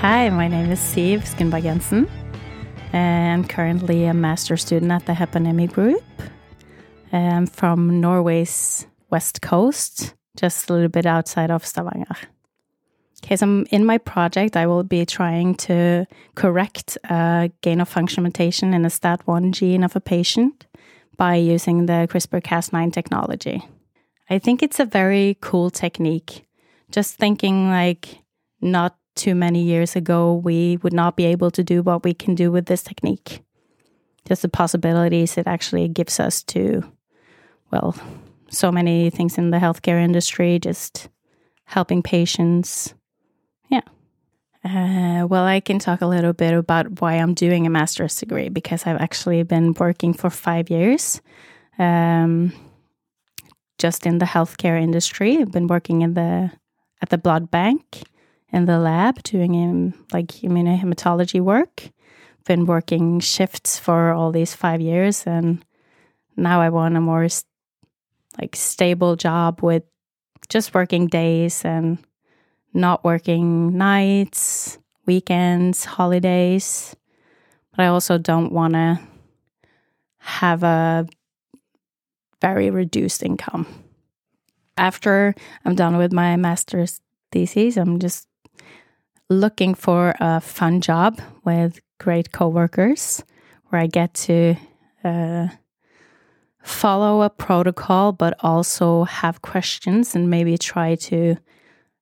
Hi, my name is Siv Skinberg Jensen. I'm currently a master student at the Haapaniemi Group. I'm from Norway's west coast, just a little bit outside of Stavanger. Okay, so in my project, I will be trying to correct a gain of function mutation in the STAT1 gene of a patient by using the CRISPR Cas9 technology. I think it's a very cool technique. Just thinking like not too many years ago, we would not be able to do what we can do with this technique. Just the possibilities it actually gives us to, well, so many things in the healthcare industry, just helping patients. Yeah. Uh, well, I can talk a little bit about why I'm doing a master's degree because I've actually been working for five years um, just in the healthcare industry. I've been working in the at the blood bank in the lab doing um, like immunohematology work. Been working shifts for all these five years, and now I want a more like stable job with just working days and not working nights, weekends, holidays. But I also don't want to have a very reduced income. After I'm done with my master's thesis, I'm just looking for a fun job with great coworkers where I get to uh, follow a protocol, but also have questions and maybe try to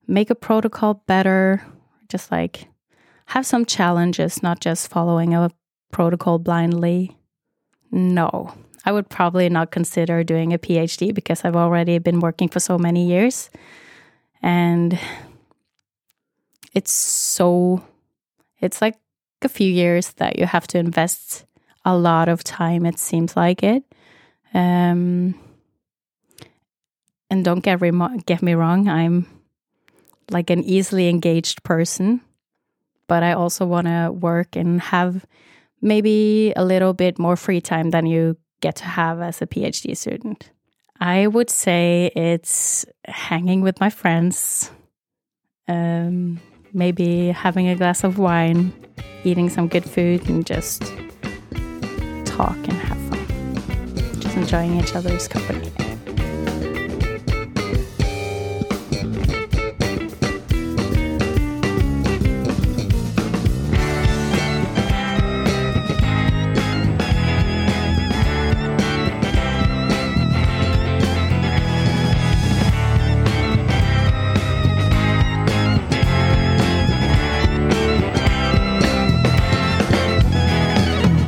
make a protocol better. Just like have some challenges, not just following a protocol blindly. No, I would probably not consider doing a PhD because I've already been working for so many years. And it's so it's like a few years that you have to invest a lot of time it seems like it. Um and don't get get me wrong i'm like an easily engaged person but i also want to work and have maybe a little bit more free time than you get to have as a phd student. I would say it's hanging with my friends. Um maybe having a glass of wine, eating some good food, and just talk and have fun. Just enjoying each other's company.